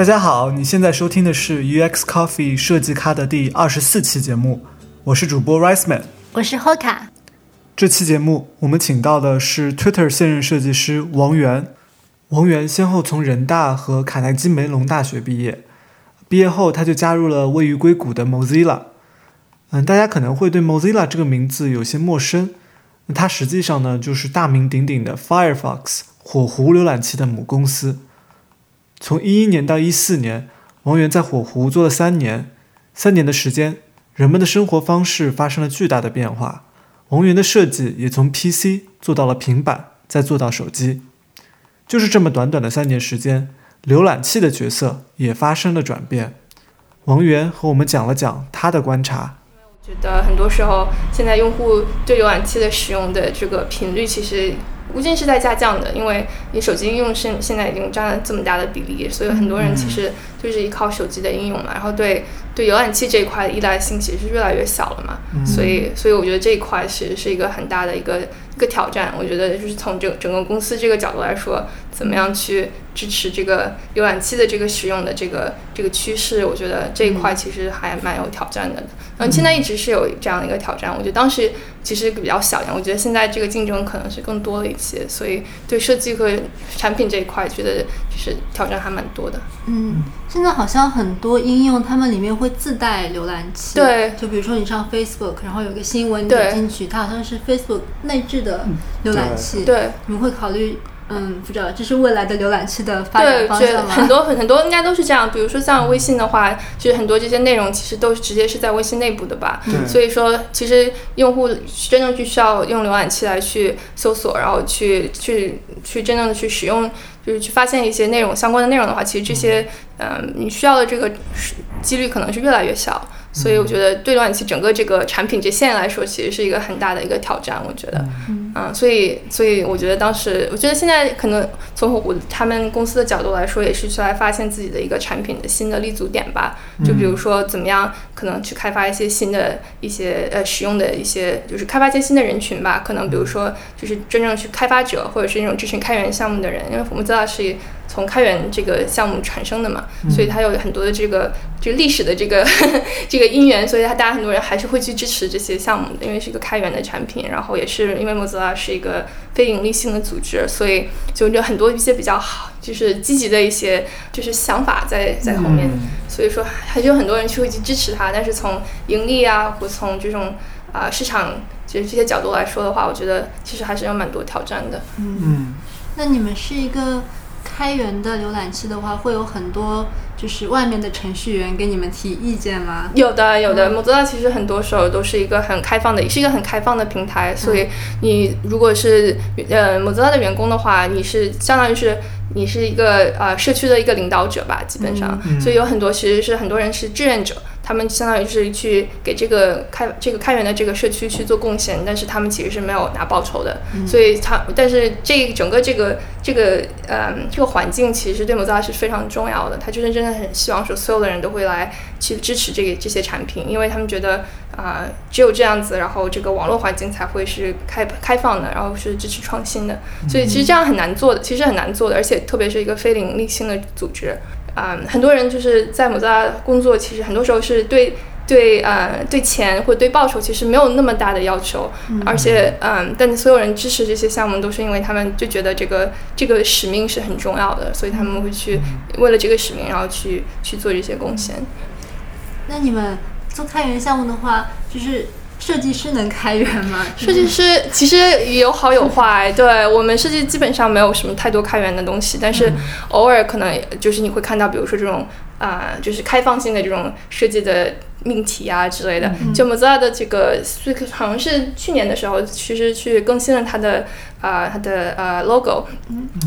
大家好，你现在收听的是 UX Coffee 设计咖的第二十四期节目，我是主播 Rice Man，我是 Hoka。这期节目我们请到的是 Twitter 现任设计师王源。王源先后从人大和卡耐基梅隆大学毕业，毕业后他就加入了位于硅谷的 Mozilla。嗯，大家可能会对 Mozilla 这个名字有些陌生，那它实际上呢就是大名鼎鼎的 Firefox 火狐浏览器的母公司。从一一年到一四年，王源在火狐做了三年。三年的时间，人们的生活方式发生了巨大的变化。王源的设计也从 PC 做到了平板，再做到手机。就是这么短短的三年时间，浏览器的角色也发生了转变。王源和我们讲了讲他的观察。我觉得很多时候，现在用户对浏览器的使用的这个频率，其实。无尽是在下降的，因为你手机应用现现在已经占了这么大的比例，所以很多人其实就是依靠手机的应用嘛，然后对对浏览器这一块的依赖性其实是越来越小了嘛，所以所以我觉得这一块其实是一个很大的一个一个挑战。我觉得就是从整整个公司这个角度来说，怎么样去支持这个浏览器的这个使用的这个这个趋势，我觉得这一块其实还蛮有挑战的。嗯，现在一直是有这样的一个挑战，我觉得当时其实比较小一点，我觉得现在这个竞争可能是更多了一些，所以对设计和产品这一块，觉得就是挑战还蛮多的。嗯，现在好像很多应用它们里面会自带浏览器，对，就比如说你上 Facebook，然后有个新闻点进去，它好像是 Facebook 内置的浏览器，对，你们会考虑？嗯，不知道这是未来的浏览器的发展方向吗？很多很很多应该都是这样。比如说像微信的话，其实很多这些内容其实都是直接是在微信内部的吧。所以说，其实用户真正去需要用浏览器来去搜索，然后去去去真正的去使用，就是去发现一些内容相关的内容的话，其实这些嗯，你需要的这个几率可能是越来越小。所以我觉得对浏览器整个这个产品这现在来说，其实是一个很大的一个挑战。我觉得，嗯，所以所以我觉得当时，我觉得现在可能从我他们公司的角度来说，也是去来发现自己的一个产品的新的立足点吧。就比如说怎么样，可能去开发一些新的一些呃使用的一些，就是开发一些新的人群吧。可能比如说就是真正去开发者，或者是那种支持开源项目的人，因为我们知道是。从开源这个项目产生的嘛，所以它有很多的这个这个历史的这个 这个因缘，所以它大家很多人还是会去支持这些项目的，因为是一个开源的产品，然后也是因为 Mozilla 是一个非盈利性的组织，所以就有很多一些比较好，就是积极的一些就是想法在在后面，所以说还是有很多人去会去支持它，但是从盈利啊或从这种啊市场就是这些角度来说的话，我觉得其实还是有蛮多挑战的。嗯，那你们是一个。开源的浏览器的话，会有很多就是外面的程序员给你们提意见吗？有的，有的。Mozilla 其实很多时候都是一个很开放的，也是一个很开放的平台。所以你如果是呃 Mozilla 的员工的话，你是相当于是你是一个呃社区的一个领导者吧，基本上。所以有很多其实是很多人是志愿者。他们相当于是去给这个开这个开源的这个社区去做贡献，但是他们其实是没有拿报酬的。所以，他但是这整个这个这个呃这个环境其实对 Mozilla 是非常重要的。他就是真的很希望说，所有的人都会来去支持这个这些产品，因为他们觉得啊，只有这样子，然后这个网络环境才会是开开放的，然后是支持创新的。所以，其实这样很难做的，其实很难做的，而且特别是一个非盈利性的组织。啊，很多人就是在某家工作，其实很多时候是对对呃对钱或者对报酬其实没有那么大的要求，而且嗯，但所有人支持这些项目都是因为他们就觉得这个这个使命是很重要的，所以他们会去为了这个使命，然后去去做这些贡献。那你们做开源项目的话，就是。设计师能开源吗？设计师其实有好有坏。对我们设计基本上没有什么太多开源的东西，但是偶尔可能就是你会看到，比如说这种啊，就是开放性的这种设计的命题啊之类的。就 Mozilla 的这个，好像是去年的时候，其实去更新了它的。啊，它的呃 logo，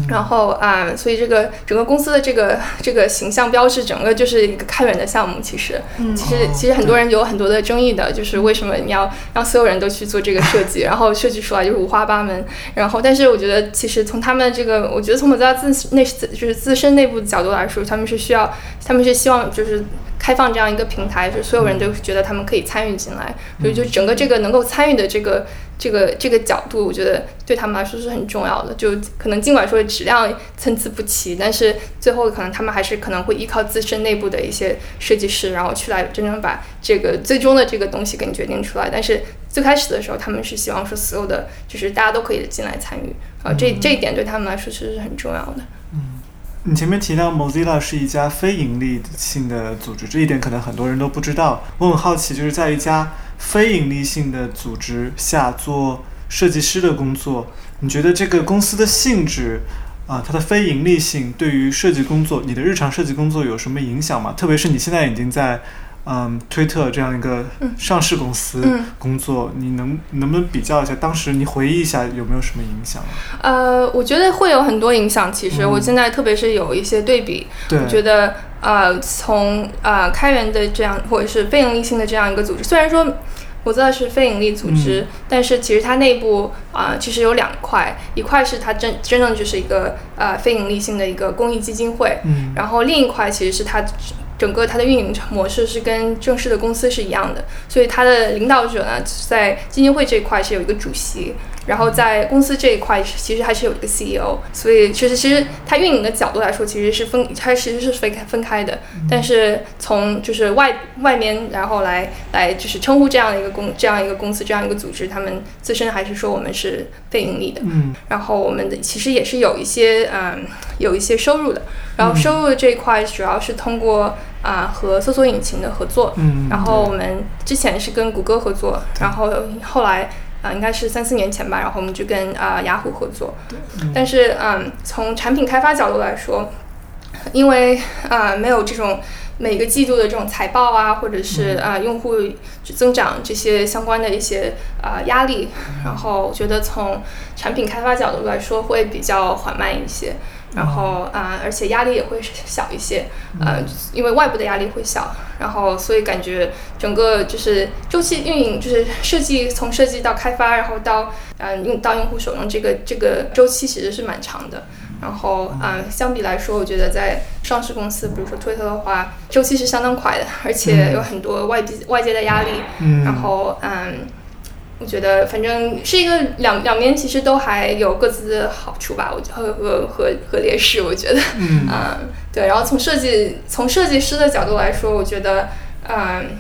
然后啊，所以这个整个公司的这个这个形象标志，整个就是一个开源的项目。其实，其实其实很多人有很多的争议的，就是为什么你要让所有人都去做这个设计，然后设计出来就是五花八门。然后，但是我觉得，其实从他们这个，我觉得从 Mozilla 自内就是自身内部的角度来说，他们是需要，他们是希望就是开放这样一个平台，就是所有人都觉得他们可以参与进来，所以就整个这个能够参与的这个。这个这个角度，我觉得对他们来说是很重要的。就可能尽管说质量参差不齐，但是最后可能他们还是可能会依靠自身内部的一些设计师，然后去来真正把这个最终的这个东西给你决定出来。但是最开始的时候，他们是希望说所有的就是大家都可以进来参与啊，这这一点对他们来说其实是很重要的。你前面提到 Mozilla 是一家非盈利性的组织，这一点可能很多人都不知道。我很好奇，就是在一家非盈利性的组织下做设计师的工作，你觉得这个公司的性质啊，它的非盈利性对于设计工作，你的日常设计工作有什么影响吗？特别是你现在已经在。嗯，推特这样一个上市公司工作，你能能不能比较一下？当时你回忆一下有没有什么影响？呃，我觉得会有很多影响。其实我现在特别是有一些对比，我觉得呃，从呃开源的这样或者是非盈利性的这样一个组织，虽然说我知道是非盈利组织，但是其实它内部啊其实有两块，一块是它真真正就是一个呃非盈利性的一个公益基金会，嗯然后另一块其实是它。整个它的运营模式是跟正式的公司是一样的，所以它的领导者呢，在基金会这一块是有一个主席。然后在公司这一块，其实还是有一个 CEO，所以其实其实它运营的角度来说，其实是分，它其实是分开分开的。但是从就是外外面，然后来来就是称呼这样的一个公这样一个公司这样一个组织，他们自身还是说我们是非盈利的。嗯。然后我们的其实也是有一些嗯有一些收入的。然后收入的这一块主要是通过啊和搜索引擎的合作。嗯。然后我们之前是跟谷歌合作，然后后来。啊，应该是三四年前吧，然后我们就跟啊雅虎合作。对。但是，嗯，从产品开发角度来说，因为啊没有这种每个季度的这种财报啊，或者是啊用户增长这些相关的一些啊压力，然后我觉得从产品开发角度来说会比较缓慢一些。然后啊，而且压力也会小一些，呃，因为外部的压力会小，然后所以感觉整个就是周期运营，就是设计从设计到开发，然后到嗯用到用户手中这个这个周期其实是蛮长的。然后啊，相比来说，我觉得在上市公司，比如说推特的话，周期是相当快的，而且有很多外界外界的压力。嗯。然后嗯。我觉得反正是一个两两边其实都还有各自的好处吧，我和和和和劣势，我觉得，嗯，对。然后从设计从设计师的角度来说，我觉得，嗯，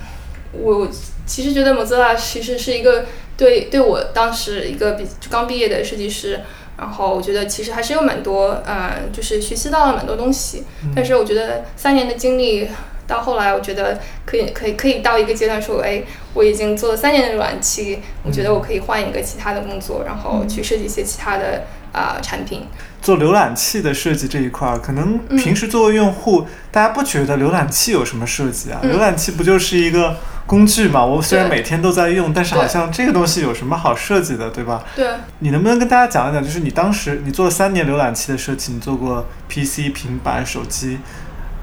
我其实觉得 Mozilla 其实是一个对对我当时一个比刚毕业的设计师，然后我觉得其实还是有蛮多，呃，就是学习到了蛮多东西。但是我觉得三年的经历。到后来，我觉得可以，可以，可以到一个阶段说，哎，我已经做了三年的浏览器，我觉得我可以换一个其他的工作，然后去设计一些其他的啊产品。做浏览器的设计这一块儿，可能平时作为用户，大家不觉得浏览器有什么设计啊？浏览器不就是一个工具嘛？我虽然每天都在用，但是好像这个东西有什么好设计的，对吧？对。你能不能跟大家讲一讲，就是你当时你做了三年浏览器的设计，你做过 PC、平板、手机。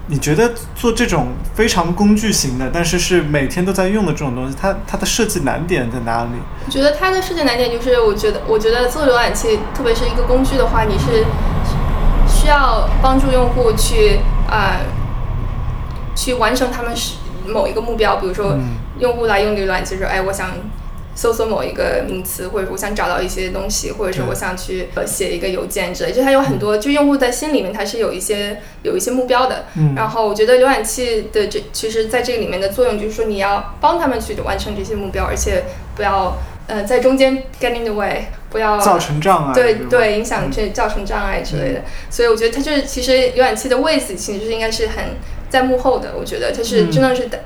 你觉得做这种非常工具型的，但是是每天都在用的这种东西，它它的设计难点在哪里？我觉得它的设计难点就是，我觉得我觉得做浏览器，特别是一个工具的话，你是需要帮助用户去啊去完成他们是某一个目标，比如说用户来用浏览器说，哎，我想。搜索某一个名词，或者我想找到一些东西，或者是我想去呃写一个邮件之类，就它有很多，就用户在心里面它是有一些有一些目标的。嗯。然后我觉得浏览器的这其实在这个里面的作用就是说你要帮他们去完成这些目标，而且不要呃在中间 get in the way，不要造成障碍。对对，影响这造成障碍之类的。所以我觉得它就是其实浏览器的位置其实是应该是很在幕后的，我觉得它是真的是的。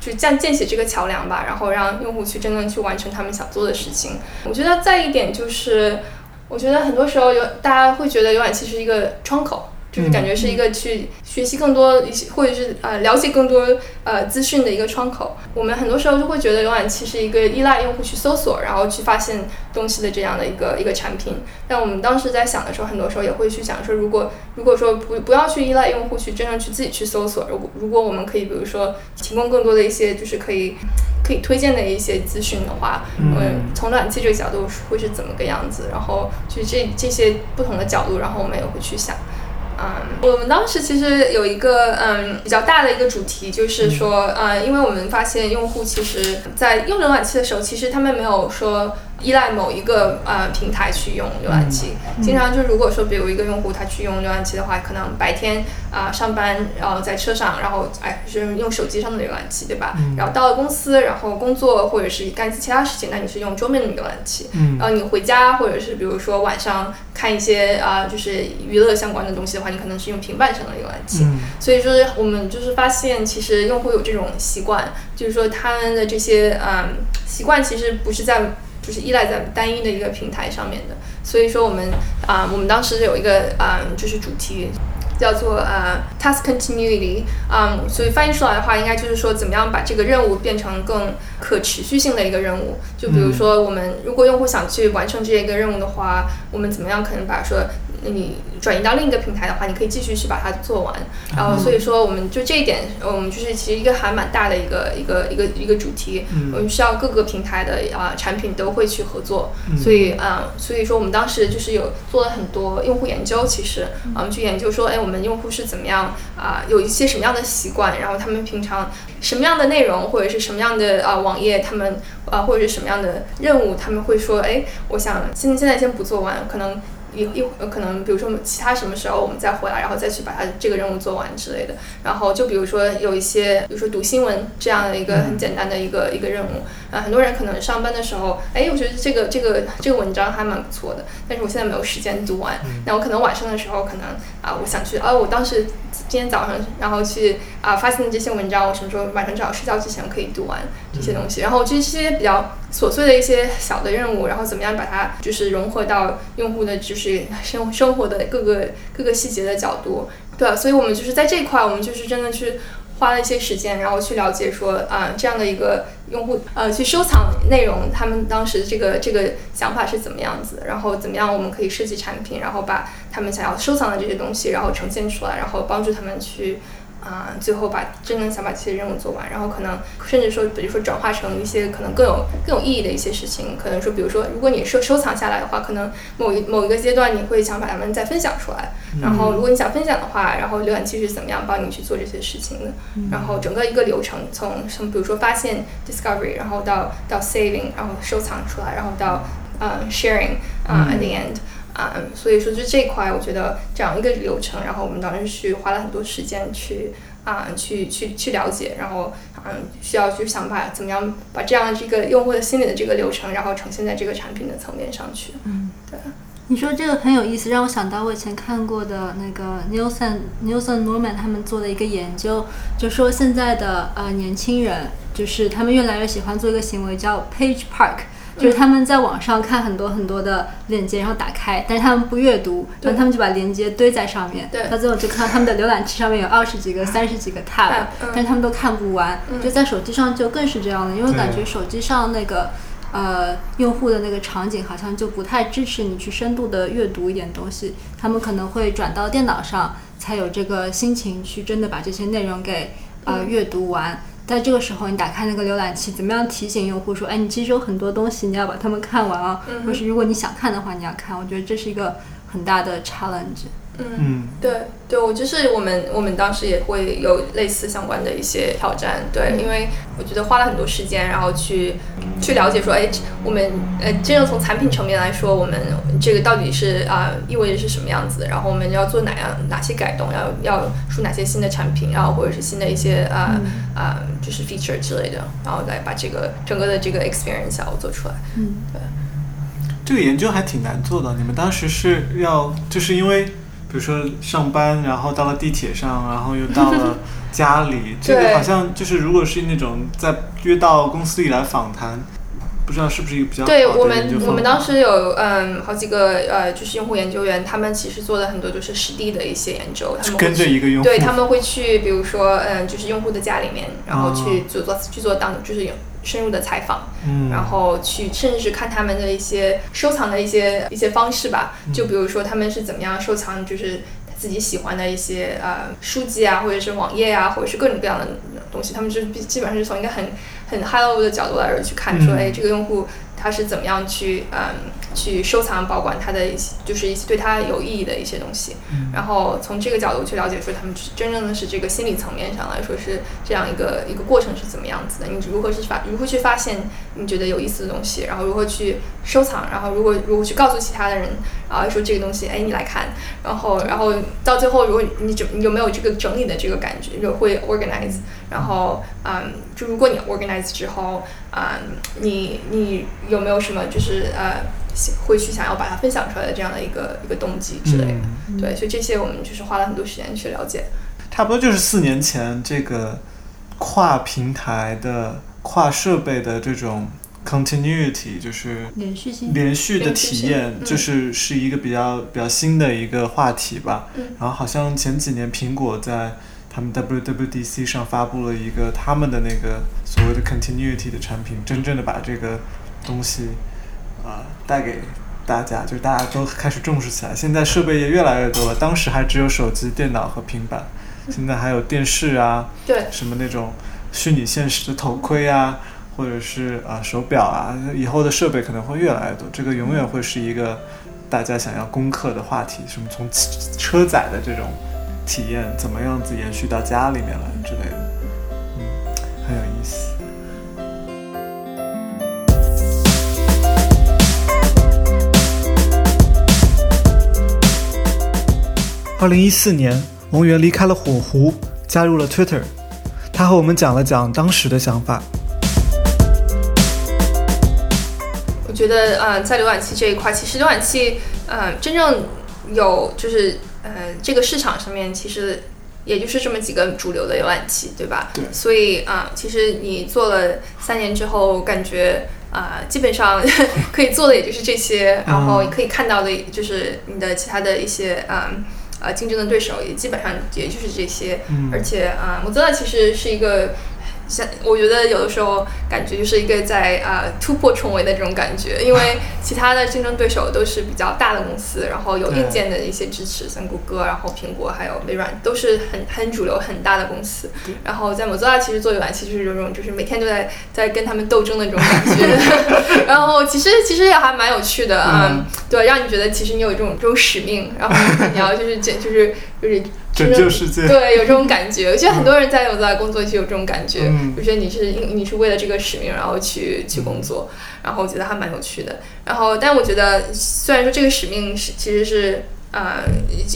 就建建起这个桥梁吧，然后让用户去真正去完成他们想做的事情。我觉得再一点就是，我觉得很多时候有大家会觉得浏览器是一个窗口。就是感觉是一个去学习更多一些，或者是呃了解更多呃资讯的一个窗口。我们很多时候就会觉得浏览器是一个依赖用户去搜索，然后去发现东西的这样的一个一个产品。但我们当时在想的时候，很多时候也会去想说，如果如果说不不要去依赖用户去真正去自己去搜索，如果如果我们可以比如说提供更多的一些就是可以可以推荐的一些资讯的话，嗯，从浏览器这个角度会是怎么个样子？然后就这这些不同的角度，然后我们也会去想。嗯，我们当时其实有一个嗯比较大的一个主题，就是说，呃，因为我们发现用户其实，在用浏览器的时候，其实他们没有说依赖某一个呃平台去用浏览器，经常就如果说比如一个用户他去用浏览器的话，可能白天啊上班，然后在车上，然后哎是用手机上的浏览器，对吧？然后到了公司，然后工作或者是干其他事情，那你是用桌面的浏览器。然后你回家或者是比如说晚上看一些啊就是娱乐相关的东西的话，你可能是用平板上的浏览器。所以说我们就是发现，其实用户有这种习惯，就是说他们的这些嗯习惯其实不是在。就是依赖在单一的一个平台上面的，所以说我们啊，我们当时有一个啊，就是主题叫做呃 task continuity，啊，所以翻译出来的话，应该就是说怎么样把这个任务变成更可持续性的一个任务。就比如说，我们如果用户想去完成这一个任务的话，我们怎么样可能把说。那你转移到另一个平台的话，你可以继续去把它做完。然后所以说，我们就这一点，我们就是其实一个还蛮大的一个一个一个一个主题。我们需要各个平台的啊产品都会去合作。所以啊，所以说我们当时就是有做了很多用户研究，其实我们去研究说，哎，我们用户是怎么样啊，有一些什么样的习惯，然后他们平常什么样的内容或者是什么样的啊网页，他们啊或者是什么样的任务，他们会说，哎，我想现现在先不做完，可能。一一可能，比如说其他什么时候我们再回来，然后再去把它这个任务做完之类的。然后就比如说有一些，比如说读新闻这样的一个很简单的一个一个任务啊，很多人可能上班的时候，哎，我觉得这个这个这个文章还蛮不错的，但是我现在没有时间读完。那我可能晚上的时候，可能啊，我想去，啊，我当时今天早上然后去啊发现的这些文章，我什么时候晚上正好睡觉之前可以读完这些东西。然后这些比较琐碎的一些小的任务，然后怎么样把它就是融合到用户的是。生生活的各个各个细节的角度，对，所以我们就是在这一块，我们就是真的去花了一些时间，然后去了解说啊这样的一个用户呃去收藏内容，他们当时这个这个想法是怎么样子，然后怎么样我们可以设计产品，然后把他们想要收藏的这些东西，然后呈现出来，然后帮助他们去。啊，最后把真正想把这些任务做完，然后可能甚至说，比如说转化成一些可能更有更有意义的一些事情，可能说，比如说，如果你收收藏下来的话，可能某一某一个阶段你会想把它们再分享出来，然后如果你想分享的话，然后浏览器是怎么样帮你去做这些事情的，然后整个一个流程从从比如说发现 discovery，然后到到 saving，然后收藏出来，然后到呃 sharing，啊 at the end。啊，所以说就这块，我觉得这样一个流程，然后我们当时去花了很多时间去啊，去去去了解，然后嗯，需要去想把怎么样把这样这个用户的心理的这个流程，然后呈现在这个产品的层面上去。嗯，对。你说这个很有意思，让我想到我以前看过的那个 Nielsen Nielsen Norman 他们做的一个研究，就说现在的呃年轻人，就是他们越来越喜欢做一个行为叫 Page Park。就是他们在网上看很多很多的链接，然后打开，但是他们不阅读，然后他们就把链接堆在上面，到最后就看到他们的浏览器上面有二十几个、三十几个 tab，但是他们都看不完。就在手机上就更是这样了，因为感觉手机上那个呃用户的那个场景好像就不太支持你去深度的阅读一点东西，他们可能会转到电脑上才有这个心情去真的把这些内容给呃阅读完。在这个时候，你打开那个浏览器，怎么样提醒用户说：“哎，你其实有很多东西，你要把它们看完啊。”或是如果你想看的话，你要看。我觉得这是一个很大的 challenge。嗯，对对，我就是我们我们当时也会有类似相关的一些挑战，对，因为我觉得花了很多时间，然后去去了解说，哎，我们呃，真正从产品层面来说，我们这个到底是啊意味着是什么样子，然后我们要做哪样哪些改动，要要出哪些新的产品，然后或者是新的一些啊啊就是 feature 之类的，然后来把这个整个的这个 experience 要做出来。嗯，对，这个研究还挺难做的，你们当时是要就是因为。比如说上班，然后到了地铁上，然后又到了 家里，这个好像就是如果是那种在约到公司里来访谈，不知道是不是一个比较对我们我们当时有嗯好几个呃就是用户研究员，他们其实做的很多就是实地的一些研究，他们跟着一个用户，对他们会去比如说嗯就是用户的家里面，然后去做做去做当就是有。深入的采访，嗯。然后去甚至是看他们的一些收藏的一些一些方式吧，就比如说他们是怎么样收藏，就是自己喜欢的一些呃书籍啊，或者是网页啊，或者是各种各样的东西，他们就基本上是从一个很很 high level 的角度来去看，说哎这个用户他是怎么样去嗯去收藏保管他的一些，就是一些对他有意义的一些东西。然后从这个角度去了解，说他们真正的是这个心理层面上来说是这样一个一个过程是怎么样子的？你如何去发如何去发现你觉得有意思的东西？然后如何去收藏？然后如果如何去告诉其他的人？啊，说这个东西，哎，你来看。然后然后到最后，如果你整有没有这个整理的这个感觉，就会 organize。然后嗯，就如果你 organize 之后，嗯，你你有没有什么就是呃？会去想要把它分享出来的这样的一个一个动机之类的，对，所以这些我们就是花了很多时间去了解。差不多就是四年前这个跨平台的、跨设备的这种 continuity，就是连续性、连续的体验，就是是一个比较比较新的一个话题吧。然后好像前几年苹果在他们 WWDC 上发布了一个他们的那个所谓的 continuity 的产品，真正的把这个东西。啊，带给大家，就是大家都开始重视起来。现在设备也越来越多了，当时还只有手机、电脑和平板，现在还有电视啊，对，什么那种虚拟现实的头盔啊，或者是啊手表啊，以后的设备可能会越来越多。这个永远会是一个大家想要攻克的话题，什么从车载的这种体验，怎么样子延续到家里面来之类的，嗯，很有意思。二零一四年，王源离开了火狐，加入了 Twitter。他和我们讲了讲当时的想法。我觉得，呃，在浏览器这一块，其实浏览器，呃，真正有就是，呃，这个市场上面其实也就是这么几个主流的浏览器，对吧？对。所以啊，其实你做了三年之后，感觉啊，基本上 可以做的也就是这些，然后可以看到的就是你的其他的一些，嗯。啊，竞争的对手也基本上也就是这些，而且啊，我知道其实是一个。像我觉得有的时候感觉就是一个在啊突破重围的这种感觉，因为 其他的竞争对手都是比较大的公司，然后有硬件的一些支持，像谷歌，然后苹果还有微软都是很很主流很大的公司。然后在 Mozilla 其实做浏览器就是这种，就是每天都在在跟他们斗争的这种感觉。然后其实其实也还蛮有趣的啊，对，让你觉得其实你有这种这种使命，然后你要就是就是就是。拯救世界，对，有这种感觉。我觉得很多人在有在工作就有这种感觉。我觉得你是因你是为了这个使命，然后去去工作，然后我觉得还蛮有趣的。然后，但我觉得虽然说这个使命是其实是呃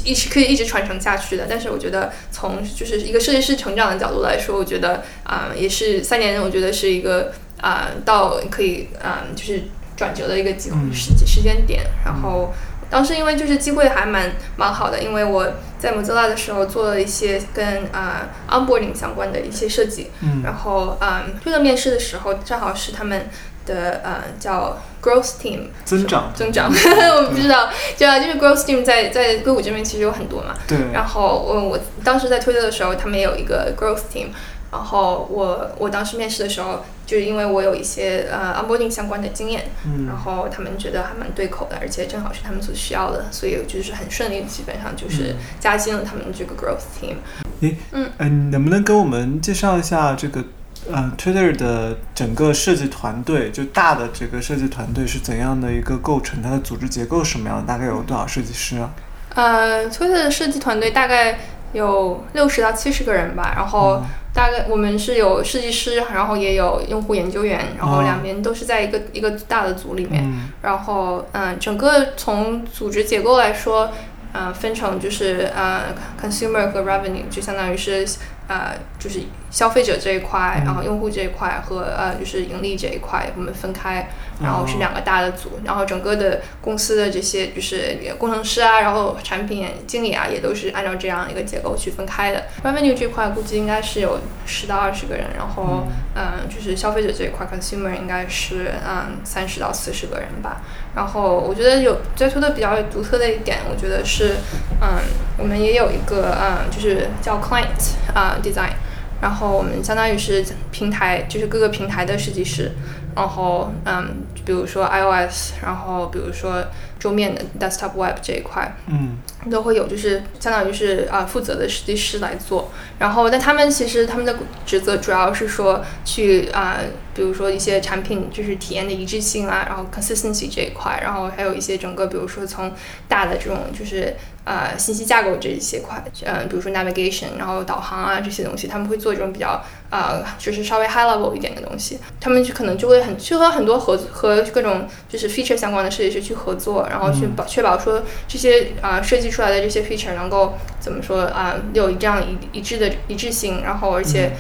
一直可以一直传承下去的，但是我觉得从就是一个设计师成长的角度来说，我觉得啊也是三年，我觉得是一个啊到可以啊就是转折的一个机时时间点，然后。当时因为就是机会还蛮蛮好的，因为我在 Mozilla 的时候做了一些跟啊 onboarding 相关的一些设计，然后嗯推特面试的时候，正好是他们的呃叫 growth team 增长增长，我不知道，对啊就是 growth team 在在硅谷这边其实有很多嘛，对，然后我我当时在推特的时候，他们也有一个 growth team。然后我我当时面试的时候，就是因为我有一些呃 onboarding 相关的经验，然后他们觉得还蛮对口的，而且正好是他们所需要的，所以就是很顺利，基本上就是加进了他们这个 growth team。诶，嗯，嗯，能不能给我们介绍一下这个呃 Twitter 的整个设计团队，就大的这个设计团队是怎样的一个构成？它的组织结构什么样的？大概有多少设计师啊？呃，Twitter 的设计团队大概有六十到七十个人吧，然后。大概我们是有设计师，然后也有用户研究员，然后两边都是在一个一个大的组里面。然后，嗯，整个从组织结构来说，嗯，分成就是呃，consumer 和 revenue，就相当于是。呃，就是消费者这一块，然后用户这一块和呃，就是盈利这一块，我们分开，然后是两个大的组，然后整个的公司的这些就是工程师啊，然后产品经理啊，也都是按照这样一个结构去分开的。Revenue 这块估计应该是有十到二十个人，然后嗯，就是消费者这一块 Consumer 应该是嗯三十到四十个人吧。然后我觉得有最初的比较独特的一点，我觉得是嗯，我们也有一个嗯，就是叫 Client 啊。design，然后我们相当于是平台，就是各个平台的设计师，然后嗯，比如说 iOS，然后比如说桌面的 desktop web 这一块，嗯，都会有就是相当于是啊负责的设计师来做。然后，但他们其实他们的职责主要是说去啊，比如说一些产品就是体验的一致性啊，然后 consistency 这一块，然后还有一些整个比如说从大的这种就是呃信息架构这一些块，嗯，比如说 navigation，然后导航啊这些东西，他们会做这种比较呃就是稍微 high level 一点的东西。他们就可能就会很去和很多合和各种就是 feature 相关的设计师去合作，然后去保确保说这些啊设计出来的这些 feature 能够怎么说啊有这样一一致的。一致性，然后而且，嗯，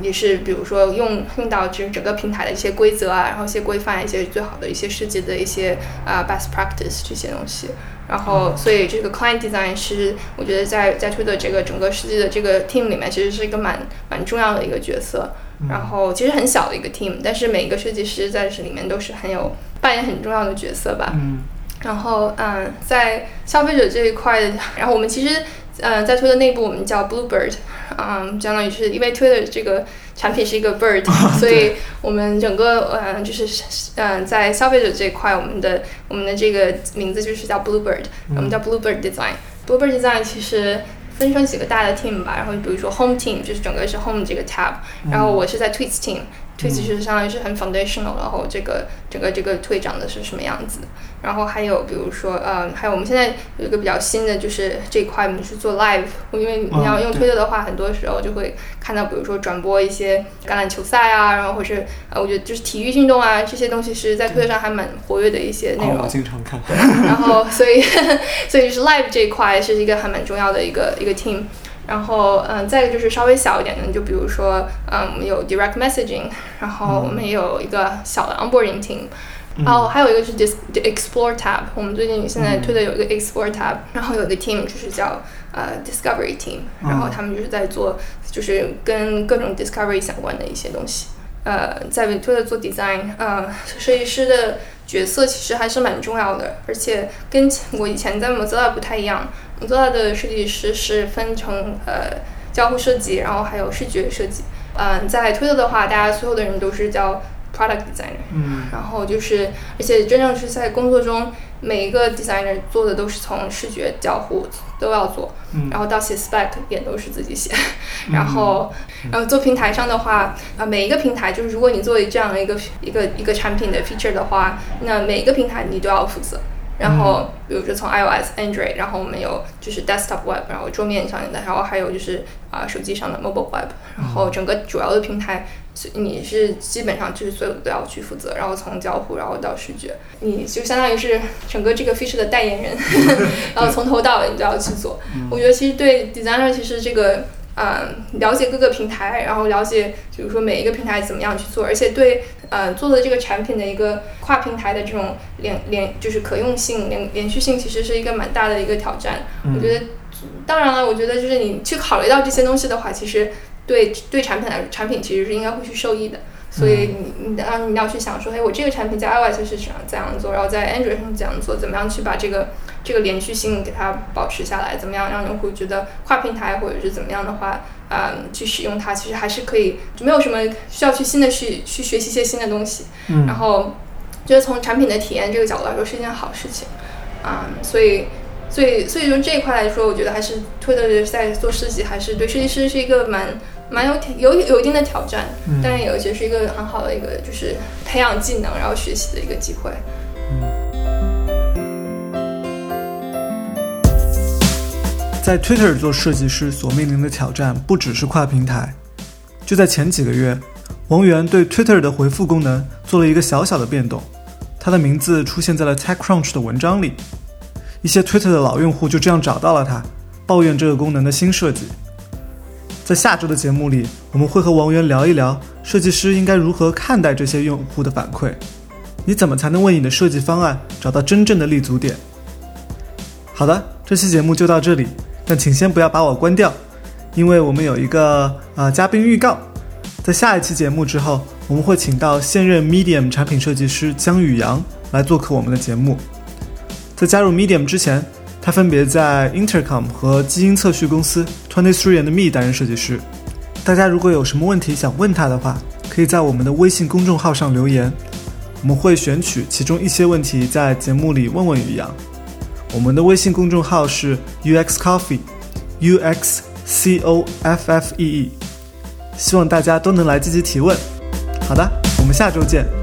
也是比如说用用到就是整个平台的一些规则啊，然后一些规范，一些最好的一些设计的一些啊 best practice 这些东西。然后，所以这个 client design 是我觉得在在推的这个整个设计的这个 team 里面，其实是一个蛮蛮重要的一个角色。然后其实很小的一个 team，但是每一个设计师在这里面都是很有扮演很重要的角色吧。嗯。然后，嗯，在消费者这一块，然后我们其实。嗯，在推的内部我们叫 Bluebird，嗯，相当于是因为推的这个产品是一个 bird，所以我们整个嗯就是嗯在消费者这一块，我们的我们的这个名字就是叫 Bluebird，我们叫 Bluebird Design。Bluebird Design 其实分成几个大的 team 吧，然后比如说 Home Team 就是整个是 Home 这个 tab，然后我是在 Tweets Team。推其实相当于是很 foundational，然后这个整个这个推长的是什么样子？然后还有比如说，呃，还有我们现在有一个比较新的，就是这一块我们是做 live，因为你要用推特的话，很多时候就会看到，比如说转播一些橄榄球赛啊，然后或是呃，我觉得就是体育运动啊这些东西是在推特上还蛮活跃的一些内容。我经常看。然后所以 所以就是 live 这一块是一个还蛮重要的一个一个 team。然后，嗯，再一个就是稍微小一点的，就比如说，嗯，我们有 direct messaging，然后我们也有一个小的 onboarding team，然后还有一个是 dis explore tab，我们最近现在推的有一个 explore tab，然后有一个 team 就是叫呃 discovery team，然后他们就是在做就是跟各种 discovery 相关的一些东西。呃，在推的做 design，呃，设计师的角色其实还是蛮重要的，而且跟我以前在 Mozilla 不太一样。做到的设计师是分成呃交互设计，然后还有视觉设计。嗯，在推特的话，大家所有的人都是叫 product designer。嗯。然后就是，而且真正是在工作中，每一个 designer 做的都是从视觉交互都要做。嗯。然后到写 spec 也都是自己写。然后，然后做平台上的话，啊，每一个平台就是如果你做这样的一个一个一个产品的 feature 的话，那每一个平台你都要负责。然后，比如说从 iOS、Android，然后我们有就是 desktop web，然后桌面上的，然后还有就是啊手机上的 mobile web，然后整个主要的平台，你是基本上就是所有都要去负责，然后从交互，然后到视觉，你就相当于是整个这个 feature 的代言人，然后从头到尾你都要去做。我觉得其实对 designer 其实这个。嗯，了解各个平台，然后了解，比如说每一个平台怎么样去做，而且对，呃，做的这个产品的一个跨平台的这种连连，就是可用性、连连续性，其实是一个蛮大的一个挑战。我觉得，当然了，我觉得就是你去考虑到这些东西的话，其实对对产品来产品其实是应该会去受益的。所以你你当你要去想说，哎，我这个产品在 iOS 是怎样怎样做，然后在 Android 上怎样做，怎么样去把这个这个连续性给它保持下来，怎么样让用户觉得跨平台或者是怎么样的话，嗯，去使用它，其实还是可以，就没有什么需要去新的去去学习一些新的东西。嗯。然后觉得从产品的体验这个角度来说是一件好事情，啊，所以所以所以从这一块来说，我觉得还是推的在做设计，还是对设计师是一个蛮。蛮有有有一定的挑战，但也有些是一个很好的一个就是培养技能然后学习的一个机会。在 Twitter 做设计师所面临的挑战不只是跨平台。就在前几个月，王源对 Twitter 的回复功能做了一个小小的变动，他的名字出现在了 TechCrunch 的文章里。一些 Twitter 的老用户就这样找到了他，抱怨这个功能的新设计。在下周的节目里，我们会和王源聊一聊设计师应该如何看待这些用户的反馈。你怎么才能为你的设计方案找到真正的立足点？好的，这期节目就到这里，但请先不要把我关掉，因为我们有一个呃嘉宾预告。在下一期节目之后，我们会请到现任 Medium 产品设计师姜宇阳来做客我们的节目。在加入 Medium 之前。他分别在 Intercom 和基因测序公司 Twenty Three and Me 担任设计师。大家如果有什么问题想问他的话，可以在我们的微信公众号上留言。我们会选取其中一些问题在节目里问问于洋。我们的微信公众号是 UX Coffee，U X C O F F E E，希望大家都能来积极提问。好的，我们下周见。